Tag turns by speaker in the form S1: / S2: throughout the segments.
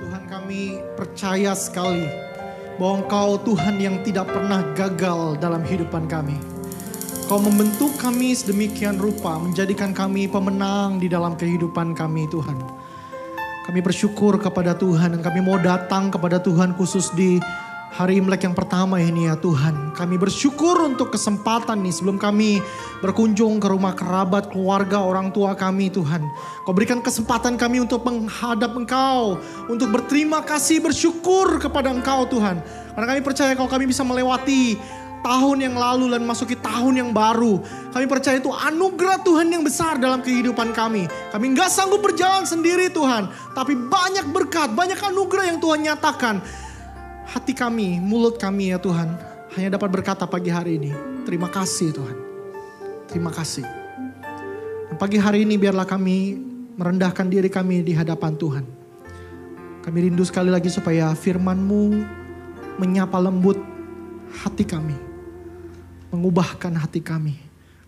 S1: Tuhan kami percaya sekali bahwa Engkau Tuhan yang tidak pernah gagal dalam kehidupan kami. Kau membentuk kami sedemikian rupa, menjadikan kami pemenang di dalam kehidupan kami Tuhan. Kami bersyukur kepada Tuhan dan kami mau datang kepada Tuhan khusus di hari Imlek yang pertama ini ya Tuhan. Kami bersyukur untuk kesempatan nih sebelum kami berkunjung ke rumah kerabat, keluarga, orang tua kami Tuhan. Kau berikan kesempatan kami untuk menghadap Engkau, untuk berterima kasih, bersyukur kepada Engkau Tuhan. Karena kami percaya kalau kami bisa melewati tahun yang lalu dan masuki tahun yang baru. Kami percaya itu anugerah Tuhan yang besar dalam kehidupan kami. Kami nggak sanggup berjalan sendiri Tuhan. Tapi banyak berkat, banyak anugerah yang Tuhan nyatakan. Hati kami, mulut kami ya Tuhan. Hanya dapat berkata pagi hari ini. Terima kasih Tuhan. Terima kasih. Dan pagi hari ini biarlah kami merendahkan diri kami di hadapan Tuhan. Kami rindu sekali lagi supaya firman-Mu menyapa lembut hati kami mengubahkan hati kami.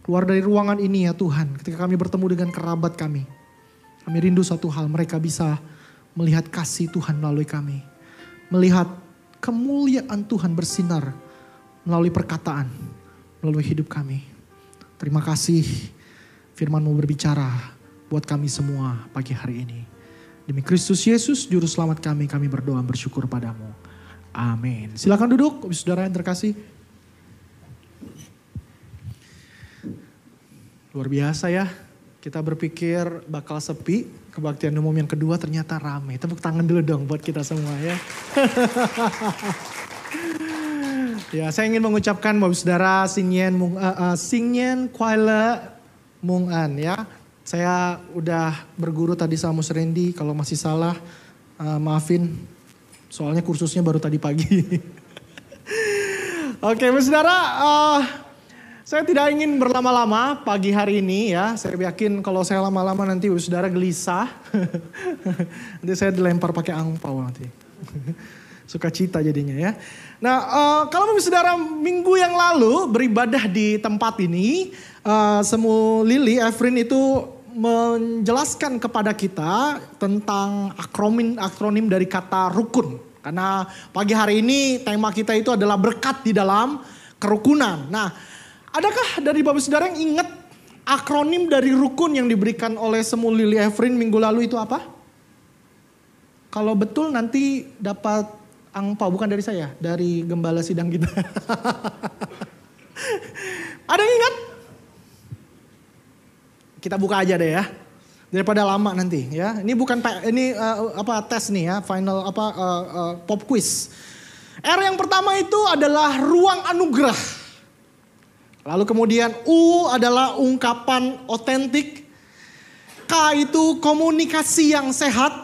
S1: Keluar dari ruangan ini ya Tuhan, ketika kami bertemu dengan kerabat kami. Kami rindu satu hal, mereka bisa melihat kasih Tuhan melalui kami. Melihat kemuliaan Tuhan bersinar melalui perkataan, melalui hidup kami. Terima kasih firman-Mu berbicara buat kami semua pagi hari ini. Demi Kristus Yesus, Juru Selamat kami, kami berdoa bersyukur padamu. Amin. Silakan duduk, saudara yang terkasih. Luar biasa ya. Kita berpikir bakal sepi, kebaktian umum yang kedua ternyata rame. Tepuk tangan dulu dong buat kita semua ya. ya, saya ingin mengucapkan Bapak Saudara Singyen Mung uh, uh, Singyen Kuala Mung An ya. Saya udah berguru tadi sama Mus Randy, kalau masih salah uh, maafin. Soalnya kursusnya baru tadi pagi. Oke, Bapak Saudara, uh, saya tidak ingin berlama-lama pagi hari ini ya. Saya yakin kalau saya lama-lama nanti saudara gelisah. nanti saya dilempar pakai angpau nanti. Suka cita jadinya ya. Nah uh, kalau saudara minggu yang lalu beribadah di tempat ini. Uh, Semu Lili, Efrin itu menjelaskan kepada kita tentang akronim akronim dari kata rukun. Karena pagi hari ini tema kita itu adalah berkat di dalam kerukunan. Nah Adakah dari Bapak Saudara yang ingat akronim dari rukun yang diberikan oleh Semu Lili Efrin minggu lalu itu apa? Kalau betul nanti dapat angpau, bukan dari saya, dari gembala sidang kita. Ada yang ingat? Kita buka aja deh ya. Daripada lama nanti ya. Ini bukan ini uh, apa tes nih ya, final apa uh, uh, pop quiz. R yang pertama itu adalah ruang anugerah. Lalu kemudian U adalah ungkapan otentik. K itu komunikasi yang sehat.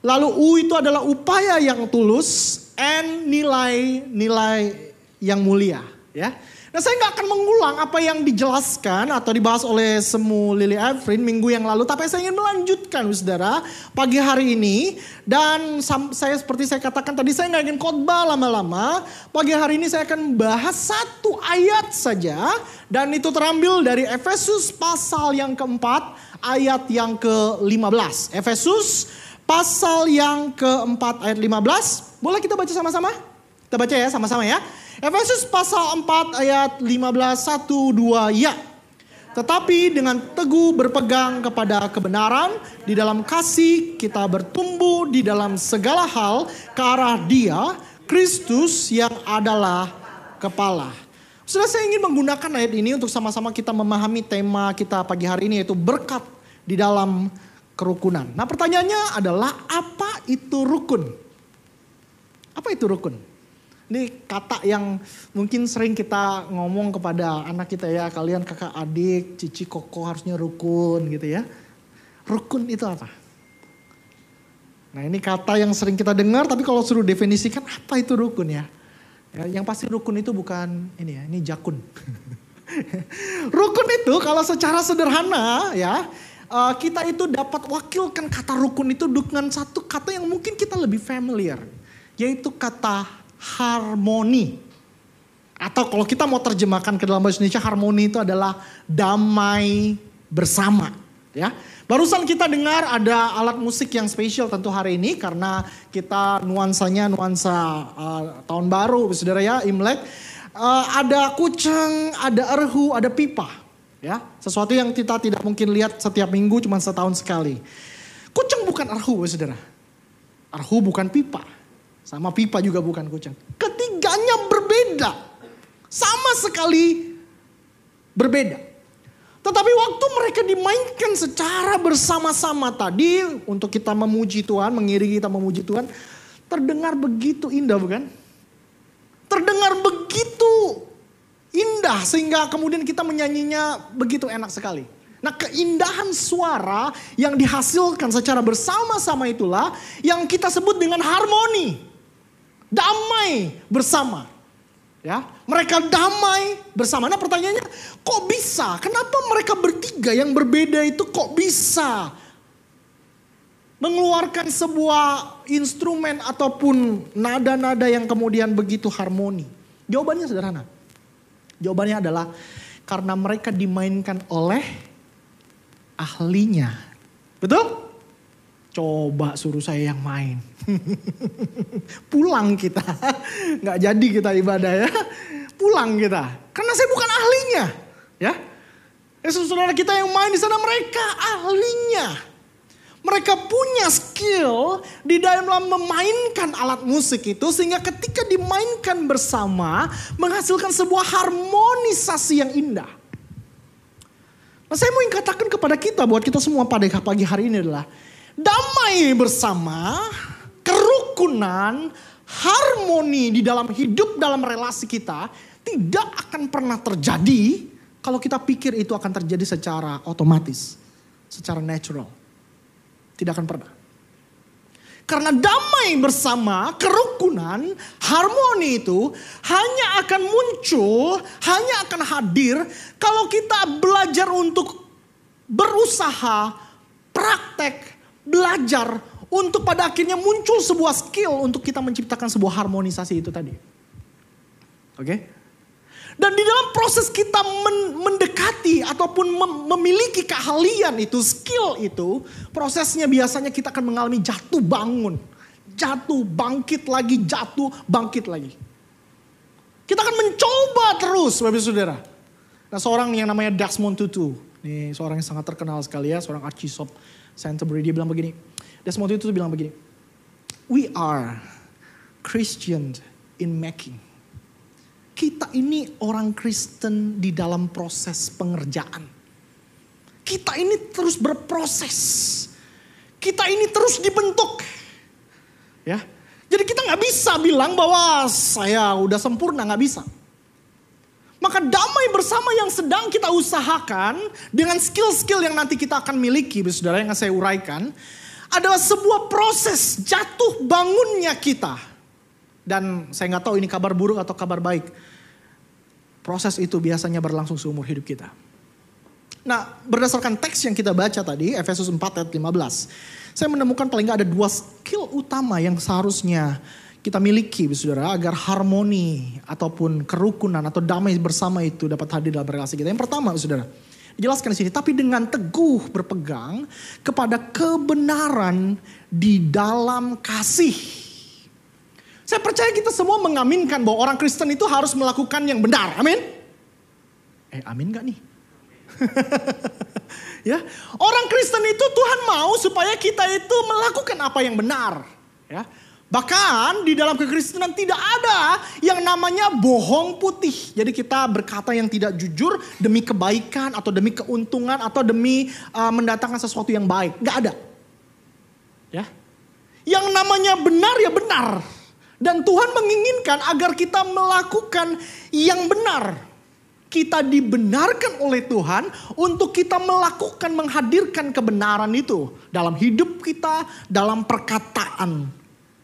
S1: Lalu U itu adalah upaya yang tulus. N nilai-nilai yang mulia. Ya. Nah saya nggak akan mengulang apa yang dijelaskan atau dibahas oleh Semu Lily Efrin minggu yang lalu. Tapi saya ingin melanjutkan saudara pagi hari ini. Dan saya seperti saya katakan tadi saya nggak ingin khotbah lama-lama. Pagi hari ini saya akan bahas satu ayat saja. Dan itu terambil dari Efesus pasal yang keempat ayat yang ke-15. Efesus pasal yang keempat ayat 15. Boleh kita baca sama-sama? Kita baca ya sama-sama ya. Efesus pasal 4 ayat 15 1 2 ya. Tetapi dengan teguh berpegang kepada kebenaran di dalam kasih kita bertumbuh di dalam segala hal ke arah Dia Kristus yang adalah kepala. Sudah saya ingin menggunakan ayat ini untuk sama-sama kita memahami tema kita pagi hari ini yaitu berkat di dalam kerukunan. Nah pertanyaannya adalah apa itu rukun? Apa itu rukun? Ini kata yang mungkin sering kita ngomong kepada anak kita ya, kalian kakak adik, cici koko harusnya rukun gitu ya. Rukun itu apa? Nah ini kata yang sering kita dengar tapi kalau suruh definisikan apa itu rukun ya? ya yang pasti rukun itu bukan ini ya, ini jakun. rukun itu kalau secara sederhana ya, uh, kita itu dapat wakilkan kata rukun itu dengan satu kata yang mungkin kita lebih familiar. Yaitu kata harmoni. Atau kalau kita mau terjemahkan ke dalam bahasa Indonesia, harmoni itu adalah damai bersama. Ya, Barusan kita dengar ada alat musik yang spesial tentu hari ini karena kita nuansanya nuansa uh, tahun baru, saudara ya, Imlek. Uh, ada kucing, ada erhu, ada pipa. Ya, sesuatu yang kita tidak mungkin lihat setiap minggu cuma setahun sekali. Kucing bukan erhu, saudara. Erhu bukan pipa. Sama pipa juga bukan kucing. Ketiganya berbeda. Sama sekali berbeda. Tetapi waktu mereka dimainkan secara bersama-sama tadi untuk kita memuji Tuhan, mengiringi kita memuji Tuhan, terdengar begitu indah bukan? Terdengar begitu indah sehingga kemudian kita menyanyinya begitu enak sekali. Nah keindahan suara yang dihasilkan secara bersama-sama itulah yang kita sebut dengan harmoni. Damai bersama. Ya, mereka damai bersama. Nah pertanyaannya, kok bisa? Kenapa mereka bertiga yang berbeda itu kok bisa mengeluarkan sebuah instrumen ataupun nada-nada yang kemudian begitu harmoni? Jawabannya sederhana. Jawabannya adalah karena mereka dimainkan oleh ahlinya. Betul? Coba suruh saya yang main. Pulang kita. Nggak jadi kita ibadah ya. Pulang kita. Karena saya bukan ahlinya. Ya. Ya saudara kita yang main di sana mereka ahlinya. Mereka punya skill di dalam memainkan alat musik itu sehingga ketika dimainkan bersama menghasilkan sebuah harmonisasi yang indah. Nah saya mau katakan kepada kita buat kita semua pada pagi hari ini adalah damai bersama, kerukunan, harmoni di dalam hidup, dalam relasi kita tidak akan pernah terjadi kalau kita pikir itu akan terjadi secara otomatis, secara natural. Tidak akan pernah. Karena damai bersama, kerukunan, harmoni itu hanya akan muncul, hanya akan hadir kalau kita belajar untuk berusaha, praktek, belajar untuk pada akhirnya muncul sebuah skill untuk kita menciptakan sebuah harmonisasi itu tadi. Oke? Okay? Dan di dalam proses kita mendekati ataupun mem memiliki keahlian itu, skill itu, prosesnya biasanya kita akan mengalami jatuh bangun. Jatuh, bangkit lagi, jatuh, bangkit lagi. Kita akan mencoba terus, Bapak Saudara. Nah seorang yang namanya Desmond Tutu, ini seorang yang sangat terkenal sekali ya, seorang archbishop Canterbury, dia bilang begini. Desmond Tutu bilang begini. We are Christian in making. Kita ini orang Kristen di dalam proses pengerjaan. Kita ini terus berproses. Kita ini terus dibentuk. Ya, jadi kita nggak bisa bilang bahwa saya udah sempurna nggak bisa. Maka damai bersama yang sedang kita usahakan dengan skill-skill yang nanti kita akan miliki, saudara yang saya uraikan, adalah sebuah proses jatuh bangunnya kita. Dan saya nggak tahu ini kabar buruk atau kabar baik. Proses itu biasanya berlangsung seumur hidup kita. Nah, berdasarkan teks yang kita baca tadi, Efesus 4 ayat 15. Saya menemukan paling nggak ada dua skill utama yang seharusnya kita miliki, saudara, agar harmoni ataupun kerukunan atau damai bersama itu dapat hadir dalam relasi kita. Yang pertama, saudara, dijelaskan di sini, tapi dengan teguh berpegang kepada kebenaran di dalam kasih. Saya percaya kita semua mengaminkan bahwa orang Kristen itu harus melakukan yang benar. Amin. Eh, amin gak nih? ya, orang Kristen itu Tuhan mau supaya kita itu melakukan apa yang benar. Ya, Bahkan di dalam kekristenan tidak ada yang namanya bohong putih. Jadi kita berkata yang tidak jujur demi kebaikan atau demi keuntungan atau demi uh, mendatangkan sesuatu yang baik. Gak ada. Ya. Yang namanya benar ya benar. Dan Tuhan menginginkan agar kita melakukan yang benar. Kita dibenarkan oleh Tuhan untuk kita melakukan menghadirkan kebenaran itu dalam hidup kita, dalam perkataan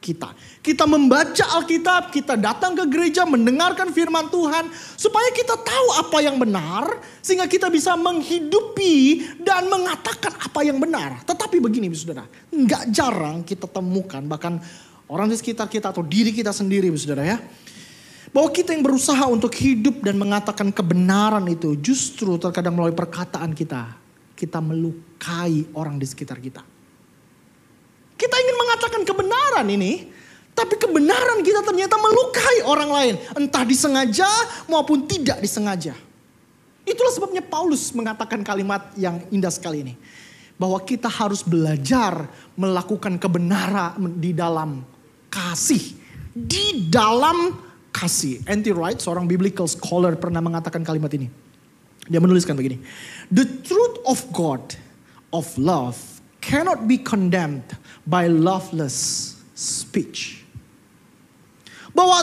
S1: kita. Kita membaca Alkitab, kita datang ke gereja mendengarkan firman Tuhan supaya kita tahu apa yang benar sehingga kita bisa menghidupi dan mengatakan apa yang benar. Tetapi begini Saudara, nggak jarang kita temukan bahkan orang di sekitar kita atau diri kita sendiri Saudara ya. Bahwa kita yang berusaha untuk hidup dan mengatakan kebenaran itu justru terkadang melalui perkataan kita kita melukai orang di sekitar kita. Kita ingin mengatakan kebenaran ini, tapi kebenaran kita ternyata melukai orang lain. Entah disengaja maupun tidak disengaja. Itulah sebabnya Paulus mengatakan kalimat yang indah sekali ini. Bahwa kita harus belajar melakukan kebenaran di dalam kasih. Di dalam kasih. Anti Wright, seorang biblical scholar pernah mengatakan kalimat ini. Dia menuliskan begini. The truth of God, of love, cannot be condemned by loveless speech bahwa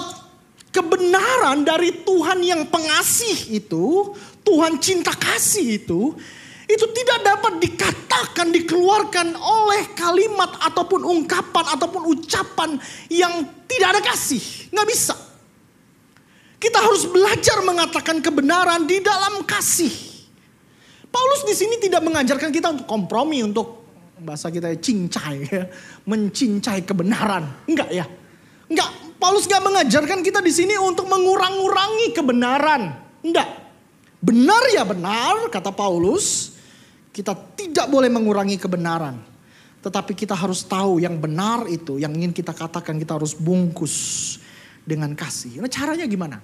S1: kebenaran dari Tuhan yang pengasih itu, Tuhan cinta kasih itu, itu tidak dapat dikatakan, dikeluarkan oleh kalimat ataupun ungkapan ataupun ucapan yang tidak ada kasih. Nggak bisa. Kita harus belajar mengatakan kebenaran di dalam kasih. Paulus di sini tidak mengajarkan kita untuk kompromi, untuk bahasa kita cincai, ya, mencincai kebenaran. Enggak ya. Enggak, Paulus gak mengajarkan kita di sini untuk mengurang-urangi kebenaran. Enggak. Benar ya benar, kata Paulus. Kita tidak boleh mengurangi kebenaran. Tetapi kita harus tahu yang benar itu, yang ingin kita katakan kita harus bungkus dengan kasih. Nah caranya gimana?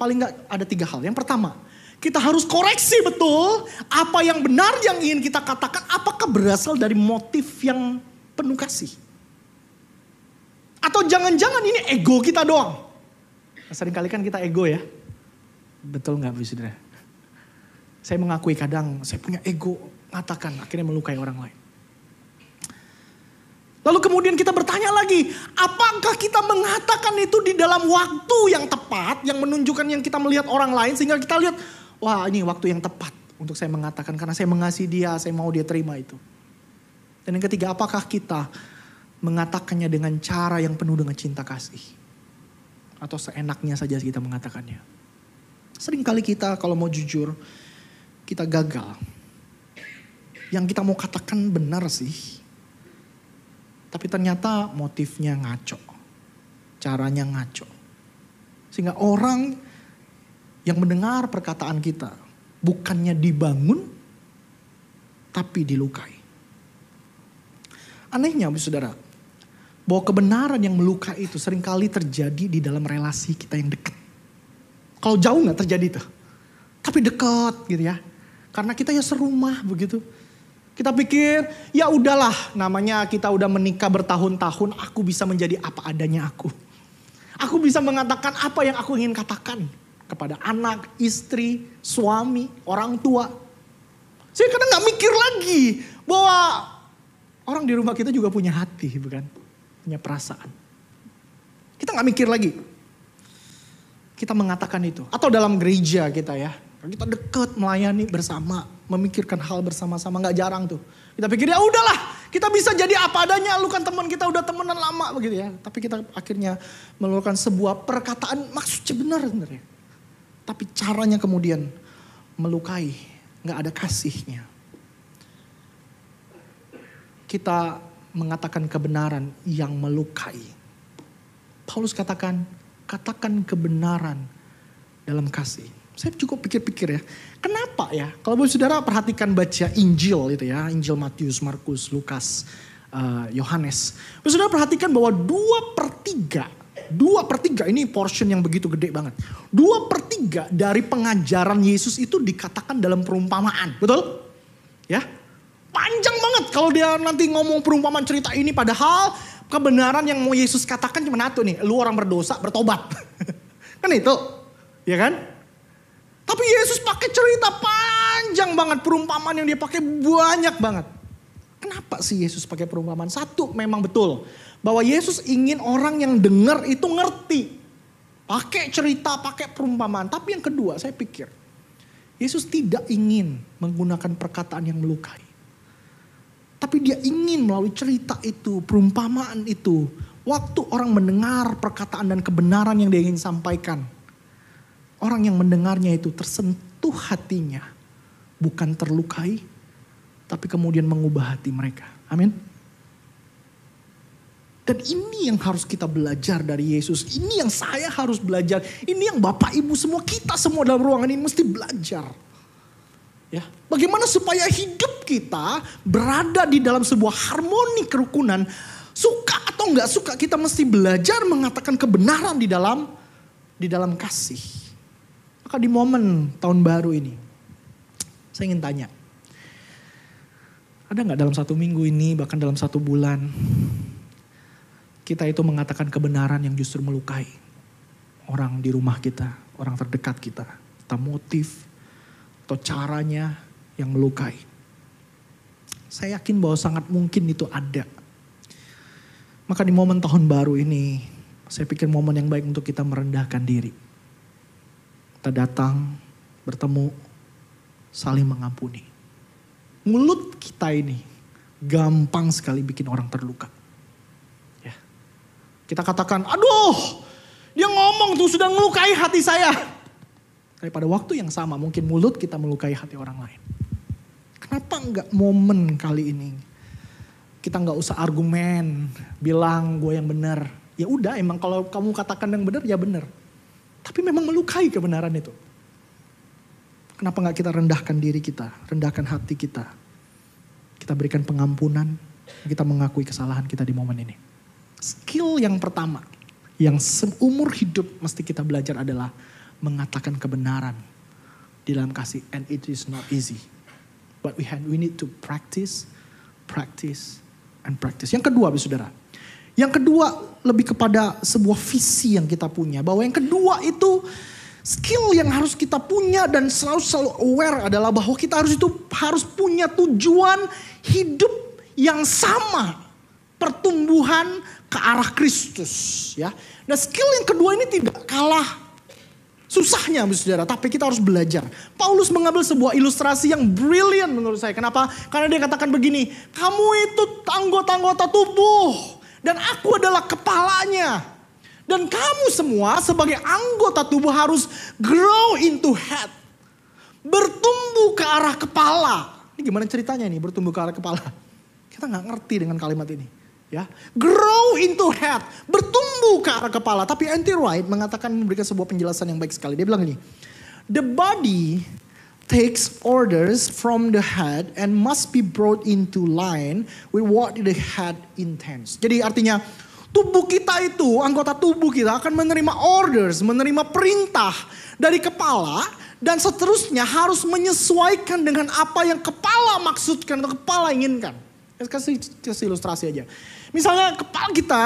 S1: Paling nggak ada tiga hal. Yang pertama, kita harus koreksi betul apa yang benar yang ingin kita katakan apakah berasal dari motif yang penuh kasih. Atau jangan-jangan ini ego kita doang. Sering kali kan kita ego ya. Betul nggak Bu Saudara? Saya mengakui kadang saya punya ego mengatakan akhirnya melukai orang lain. Lalu kemudian kita bertanya lagi, apakah kita mengatakan itu di dalam waktu yang tepat, yang menunjukkan yang kita melihat orang lain, sehingga kita lihat, wah ini waktu yang tepat untuk saya mengatakan, karena saya mengasihi dia, saya mau dia terima itu. Dan yang ketiga, apakah kita mengatakannya dengan cara yang penuh dengan cinta kasih. Atau seenaknya saja kita mengatakannya. Seringkali kita kalau mau jujur, kita gagal. Yang kita mau katakan benar sih. Tapi ternyata motifnya ngaco. Caranya ngaco. Sehingga orang yang mendengar perkataan kita bukannya dibangun tapi dilukai. Anehnya saudara, bahwa kebenaran yang melukai itu sering kali terjadi di dalam relasi kita yang dekat. Kalau jauh nggak terjadi tuh. Tapi dekat gitu ya. Karena kita ya serumah begitu. Kita pikir ya udahlah namanya kita udah menikah bertahun-tahun aku bisa menjadi apa adanya aku. Aku bisa mengatakan apa yang aku ingin katakan kepada anak, istri, suami, orang tua. Saya kadang nggak mikir lagi bahwa orang di rumah kita juga punya hati, bukan? punya perasaan. Kita nggak mikir lagi. Kita mengatakan itu. Atau dalam gereja kita ya. Kita dekat melayani bersama. Memikirkan hal bersama-sama. nggak jarang tuh. Kita pikir ya udahlah. Kita bisa jadi apa adanya. Lu kan teman kita udah temenan lama begitu ya. Tapi kita akhirnya melakukan sebuah perkataan maksudnya benar sebenarnya. Tapi caranya kemudian melukai. nggak ada kasihnya. Kita mengatakan kebenaran yang melukai. Paulus katakan, katakan kebenaran dalam kasih. Saya cukup pikir-pikir ya, kenapa ya? Kalau saudara perhatikan baca Injil itu ya, Injil Matius, Markus, Lukas, eh, Yohanes. Uh, saudara perhatikan bahwa dua per tiga, dua per tiga ini portion yang begitu gede banget. Dua per tiga dari pengajaran Yesus itu dikatakan dalam perumpamaan, betul? Ya, Panjang banget kalau dia nanti ngomong perumpamaan cerita ini padahal kebenaran yang mau Yesus katakan cuma satu nih, lu orang berdosa bertobat. kan itu, ya kan? Tapi Yesus pakai cerita panjang banget perumpamaan yang dia pakai banyak banget. Kenapa sih Yesus pakai perumpamaan? Satu memang betul bahwa Yesus ingin orang yang dengar itu ngerti. Pakai cerita, pakai perumpamaan. Tapi yang kedua saya pikir Yesus tidak ingin menggunakan perkataan yang melukai. Tapi dia ingin melalui cerita itu, perumpamaan itu. Waktu orang mendengar perkataan dan kebenaran yang dia ingin sampaikan. Orang yang mendengarnya itu tersentuh hatinya. Bukan terlukai, tapi kemudian mengubah hati mereka. Amin. Dan ini yang harus kita belajar dari Yesus. Ini yang saya harus belajar. Ini yang Bapak Ibu semua kita semua dalam ruangan ini mesti belajar. Ya, bagaimana supaya hidup kita berada di dalam sebuah harmoni kerukunan, suka atau nggak suka kita mesti belajar mengatakan kebenaran di dalam di dalam kasih. Maka di momen tahun baru ini, saya ingin tanya, ada nggak dalam satu minggu ini, bahkan dalam satu bulan, kita itu mengatakan kebenaran yang justru melukai orang di rumah kita, orang terdekat kita, entah motif atau caranya yang melukai. Saya yakin bahwa sangat mungkin itu ada. Maka di momen tahun baru ini, saya pikir momen yang baik untuk kita merendahkan diri. Kita datang, bertemu, saling mengampuni mulut kita ini gampang sekali bikin orang terluka. Ya. Kita katakan, aduh dia ngomong tuh sudah melukai hati saya. Tapi pada waktu yang sama mungkin mulut kita melukai hati orang lain. Kenapa enggak momen kali ini? Kita enggak usah argumen, bilang gue yang benar. Ya udah emang kalau kamu katakan yang benar ya benar. Tapi memang melukai kebenaran itu. Kenapa nggak kita rendahkan diri kita, rendahkan hati kita. Kita berikan pengampunan, kita mengakui kesalahan kita di momen ini. Skill yang pertama, yang seumur hidup mesti kita belajar adalah mengatakan kebenaran di dalam kasih. And it is not easy. But we, have, we need to practice, practice, and practice. Yang kedua, saudara. Yang kedua lebih kepada sebuah visi yang kita punya. Bahwa yang kedua itu Skill yang harus kita punya dan selalu selalu aware adalah bahwa kita harus itu harus punya tujuan hidup yang sama, pertumbuhan ke arah Kristus, ya. Nah, skill yang kedua ini tidak kalah susahnya, saudara, tapi kita harus belajar. Paulus mengambil sebuah ilustrasi yang brilian menurut saya. Kenapa? Karena dia katakan begini, kamu itu anggota-anggota tubuh dan aku adalah kepalanya. Dan kamu semua sebagai anggota tubuh harus grow into head. Bertumbuh ke arah kepala. Ini gimana ceritanya nih bertumbuh ke arah kepala? Kita nggak ngerti dengan kalimat ini. Ya, grow into head, bertumbuh ke arah kepala. Tapi Anti Wright mengatakan memberikan sebuah penjelasan yang baik sekali. Dia bilang ini, the body takes orders from the head and must be brought into line with what the head intends. Jadi artinya Tubuh kita itu, anggota tubuh kita akan menerima orders, menerima perintah dari kepala dan seterusnya harus menyesuaikan dengan apa yang kepala maksudkan atau kepala inginkan. Kasih, kasih ilustrasi aja. Misalnya kepala kita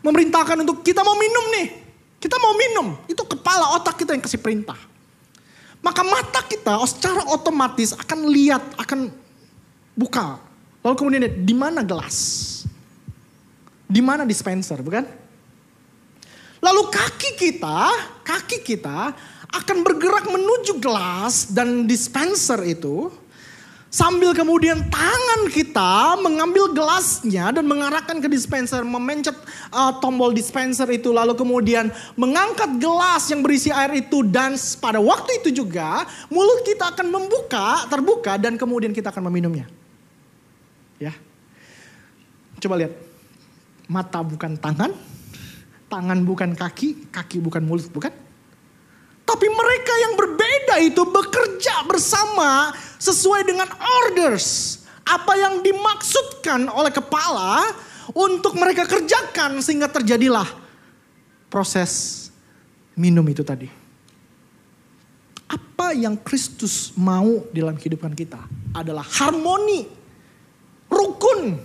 S1: memerintahkan untuk kita mau minum nih. Kita mau minum, itu kepala otak kita yang kasih perintah. Maka mata kita secara otomatis akan lihat, akan buka. Lalu kemudian di mana gelas? Di mana dispenser, bukan? Lalu kaki kita, kaki kita akan bergerak menuju gelas dan dispenser itu. Sambil kemudian tangan kita mengambil gelasnya dan mengarahkan ke dispenser, memencet uh, tombol dispenser itu, lalu kemudian mengangkat gelas yang berisi air itu dan pada waktu itu juga mulut kita akan membuka, terbuka dan kemudian kita akan meminumnya. Ya, coba lihat Mata bukan tangan, tangan bukan kaki, kaki bukan mulut, bukan? Tapi mereka yang berbeda itu bekerja bersama sesuai dengan orders. Apa yang dimaksudkan oleh kepala untuk mereka kerjakan sehingga terjadilah proses minum itu tadi. Apa yang Kristus mau dalam kehidupan kita adalah harmoni, rukun,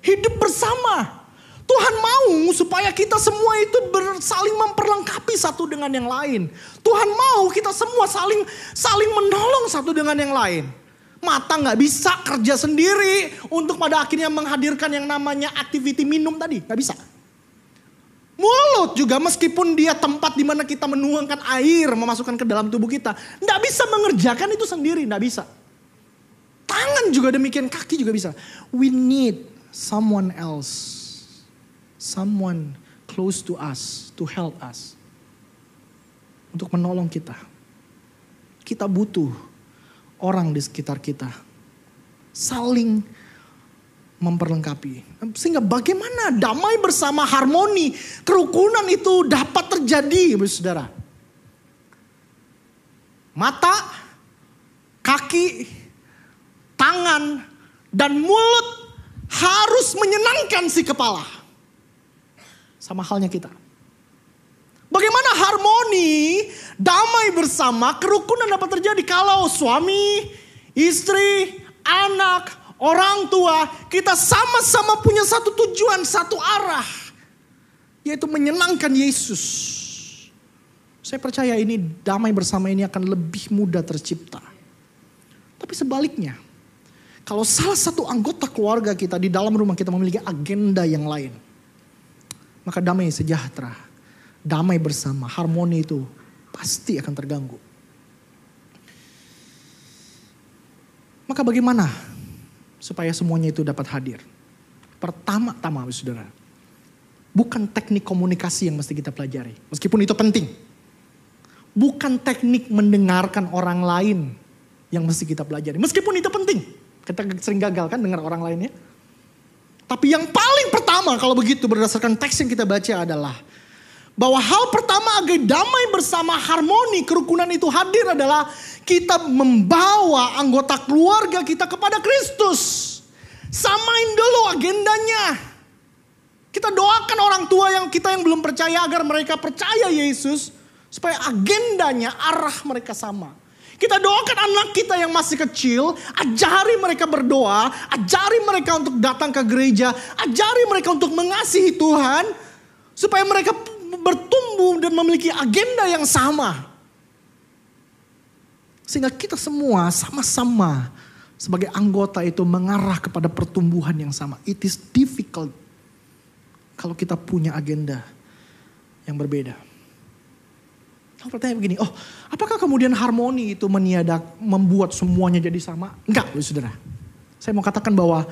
S1: hidup bersama, Tuhan mau supaya kita semua itu saling memperlengkapi satu dengan yang lain. Tuhan mau kita semua saling saling menolong satu dengan yang lain. Mata nggak bisa kerja sendiri untuk pada akhirnya menghadirkan yang namanya aktiviti minum tadi, nggak bisa. Mulut juga meskipun dia tempat di mana kita menuangkan air, memasukkan ke dalam tubuh kita, nggak bisa mengerjakan itu sendiri, nggak bisa. Tangan juga demikian, kaki juga bisa. We need someone else someone close to us to help us. Untuk menolong kita. Kita butuh orang di sekitar kita. Saling memperlengkapi. Sehingga bagaimana damai bersama harmoni, kerukunan itu dapat terjadi, saudara. Mata, kaki, tangan, dan mulut harus menyenangkan si kepala. Sama halnya kita. Bagaimana harmoni, damai bersama, kerukunan dapat terjadi kalau suami, istri, anak, orang tua, kita sama-sama punya satu tujuan, satu arah. Yaitu menyenangkan Yesus. Saya percaya ini damai bersama ini akan lebih mudah tercipta. Tapi sebaliknya, kalau salah satu anggota keluarga kita di dalam rumah kita memiliki agenda yang lain, maka damai sejahtera, damai bersama, harmoni itu pasti akan terganggu. Maka bagaimana supaya semuanya itu dapat hadir? Pertama-tama, saudara, bukan teknik komunikasi yang mesti kita pelajari, meskipun itu penting. Bukan teknik mendengarkan orang lain yang mesti kita pelajari, meskipun itu penting. Kita sering gagal kan dengar orang lainnya. Tapi yang paling pertama kalau begitu berdasarkan teks yang kita baca adalah bahwa hal pertama agar damai bersama harmoni kerukunan itu hadir adalah kita membawa anggota keluarga kita kepada Kristus. Samain dulu agendanya. Kita doakan orang tua yang kita yang belum percaya agar mereka percaya Yesus supaya agendanya arah mereka sama. Kita doakan anak kita yang masih kecil, ajari mereka berdoa, ajari mereka untuk datang ke gereja, ajari mereka untuk mengasihi Tuhan, supaya mereka bertumbuh dan memiliki agenda yang sama. Sehingga kita semua sama-sama sebagai anggota itu mengarah kepada pertumbuhan yang sama. It is difficult kalau kita punya agenda yang berbeda. Pertanyaan begini, oh apakah kemudian harmoni itu meniadak, membuat semuanya jadi sama? Enggak, saudara. Saya mau katakan bahwa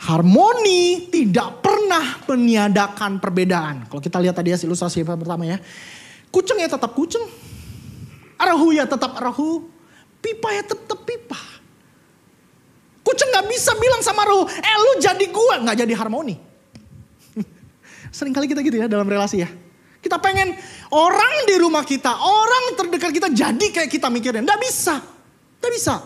S1: harmoni tidak pernah meniadakan perbedaan. Kalau kita lihat tadi hasil ilustrasi pertama ya. Kucing ya tetap kucing. Arahu ya tetap arahu. Pipa ya tetap pipa. Kucing gak bisa bilang sama arahu, eh lu jadi gua. Gak jadi harmoni. Sering kali kita gitu ya dalam relasi ya. Kita pengen orang di rumah kita, orang terdekat kita jadi kayak kita mikirin. Tidak bisa. Tidak bisa.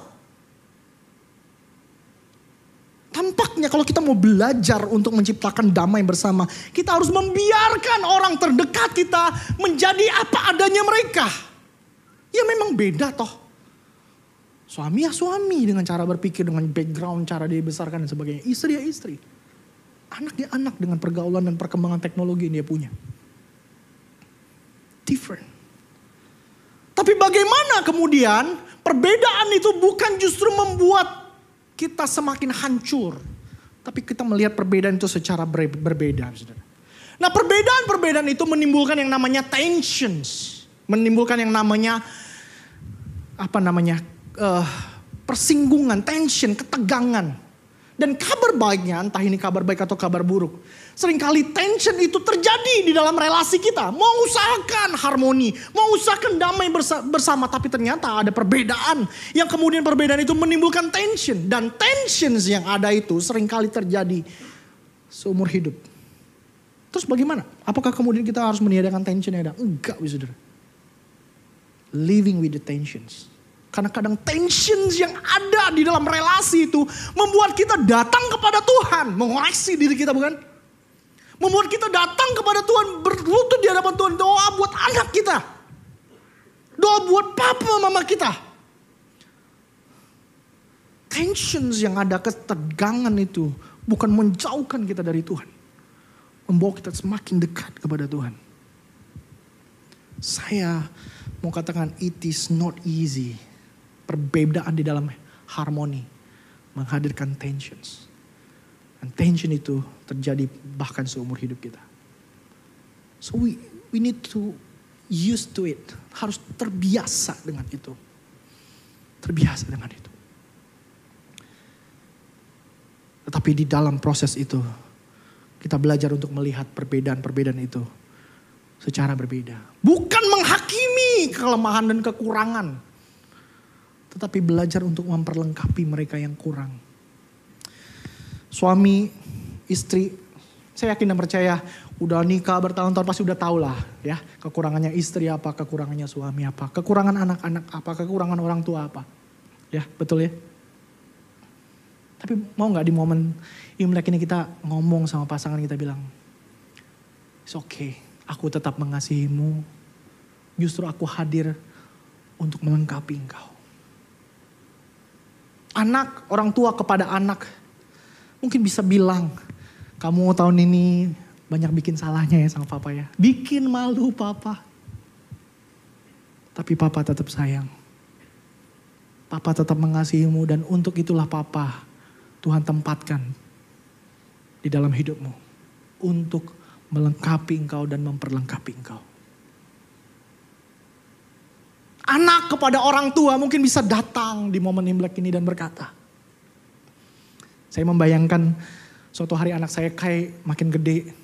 S1: Tampaknya kalau kita mau belajar untuk menciptakan damai bersama, kita harus membiarkan orang terdekat kita menjadi apa adanya mereka. Ya memang beda toh. Suami ya suami dengan cara berpikir, dengan background, cara dia dibesarkan dan sebagainya. Istri ya istri. Anak ya anak dengan pergaulan dan perkembangan teknologi yang dia punya different. Tapi bagaimana kemudian perbedaan itu bukan justru membuat kita semakin hancur. Tapi kita melihat perbedaan itu secara berbeda. Nah perbedaan-perbedaan itu menimbulkan yang namanya tensions. Menimbulkan yang namanya apa namanya uh, persinggungan, tension, ketegangan. Dan kabar baiknya, entah ini kabar baik atau kabar buruk. Seringkali tension itu terjadi di dalam relasi kita. Mau usahakan harmoni, mau usahakan damai bersama. Tapi ternyata ada perbedaan. Yang kemudian perbedaan itu menimbulkan tension. Dan tensions yang ada itu sering kali terjadi seumur hidup. Terus bagaimana? Apakah kemudian kita harus meniadakan tension yang ada? Enggak, saudara. Living with the tensions karena kadang tensions yang ada di dalam relasi itu membuat kita datang kepada Tuhan. Mengoreksi diri kita bukan? Membuat kita datang kepada Tuhan berlutut di hadapan Tuhan. Doa buat anak kita. Doa buat papa mama kita. Tensions yang ada ketegangan itu bukan menjauhkan kita dari Tuhan. Membawa kita semakin dekat kepada Tuhan. Saya mau katakan it is not easy perbedaan di dalam harmoni menghadirkan tensions. Dan tension itu terjadi bahkan seumur hidup kita. So we we need to used to it. Harus terbiasa dengan itu. Terbiasa dengan itu. Tetapi di dalam proses itu kita belajar untuk melihat perbedaan-perbedaan itu secara berbeda. Bukan menghakimi kelemahan dan kekurangan tetapi belajar untuk memperlengkapi mereka yang kurang. Suami, istri, saya yakin dan percaya udah nikah bertahun-tahun pasti udah tahu lah ya kekurangannya istri apa, kekurangannya suami apa, kekurangan anak-anak apa, kekurangan orang tua apa. Ya, betul ya? Tapi mau nggak di momen Imlek ini kita ngomong sama pasangan kita bilang, It's okay, aku tetap mengasihimu. Justru aku hadir untuk melengkapi engkau. Anak, orang tua kepada anak, mungkin bisa bilang, kamu tahun ini banyak bikin salahnya ya sama papa ya. Bikin malu papa. Tapi papa tetap sayang. Papa tetap mengasihimu dan untuk itulah papa Tuhan tempatkan di dalam hidupmu. Untuk melengkapi engkau dan memperlengkapi engkau. Anak kepada orang tua mungkin bisa datang di momen Imlek ini dan berkata, saya membayangkan suatu hari anak saya kayak makin gede,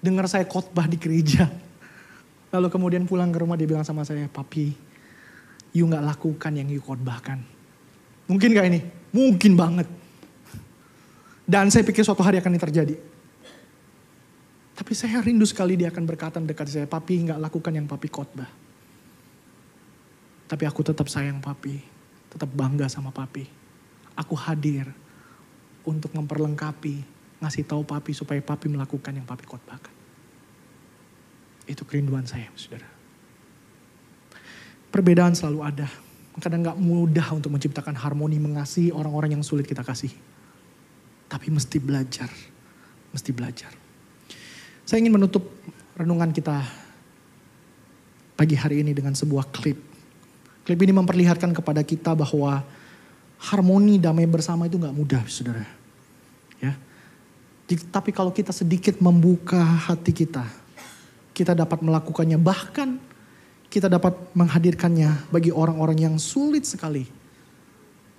S1: dengar saya khotbah di gereja. Lalu kemudian pulang ke rumah dia bilang sama saya, papi, you gak lakukan yang you khotbahkan. Mungkin gak ini? Mungkin banget. Dan saya pikir suatu hari akan ini terjadi. Tapi saya rindu sekali dia akan berkata dekat saya, papi gak lakukan yang papi khotbah. Tapi aku tetap sayang papi, tetap bangga sama papi. Aku hadir untuk memperlengkapi, ngasih tahu papi supaya papi melakukan yang papi khotbahkan. Itu kerinduan saya, saudara. Perbedaan selalu ada. Kadang nggak mudah untuk menciptakan harmoni mengasihi orang-orang yang sulit kita kasih. Tapi mesti belajar, mesti belajar. Saya ingin menutup renungan kita pagi hari ini dengan sebuah klip Klip ini memperlihatkan kepada kita bahwa harmoni damai bersama itu nggak mudah, saudara. Ya, tapi kalau kita sedikit membuka hati kita, kita dapat melakukannya. Bahkan kita dapat menghadirkannya bagi orang-orang yang sulit sekali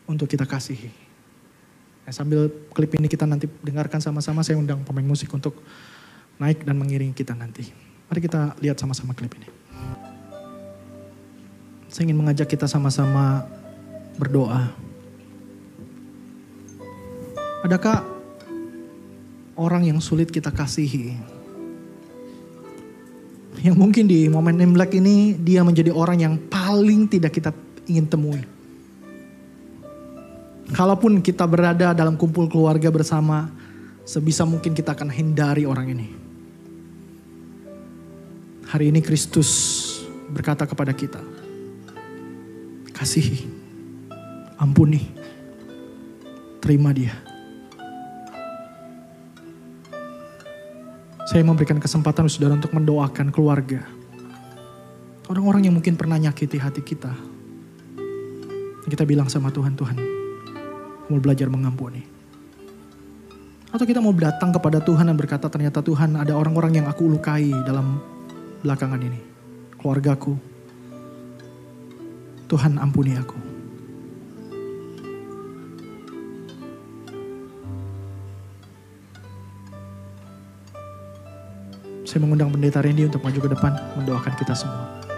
S1: untuk kita kasihi. Nah, sambil klip ini kita nanti dengarkan sama-sama, saya undang pemain musik untuk naik dan mengiringi kita nanti. Mari kita lihat sama-sama klip ini. Saya ingin mengajak kita sama-sama berdoa. Adakah orang yang sulit kita kasihi? Yang mungkin di momen Imlek ini dia menjadi orang yang paling tidak kita ingin temui. Kalaupun kita berada dalam kumpul keluarga bersama, sebisa mungkin kita akan hindari orang ini. Hari ini Kristus berkata kepada kita, Kasihi. Ampuni. Terima dia. Saya memberikan kesempatan saudara untuk mendoakan keluarga. Orang-orang yang mungkin pernah nyakiti hati kita. Kita bilang sama Tuhan, Tuhan, mau belajar mengampuni. Atau kita mau datang kepada Tuhan dan berkata ternyata Tuhan ada orang-orang yang aku lukai dalam belakangan ini. Keluargaku, Tuhan ampuni aku. Saya mengundang pendeta Randy untuk maju ke depan mendoakan kita semua.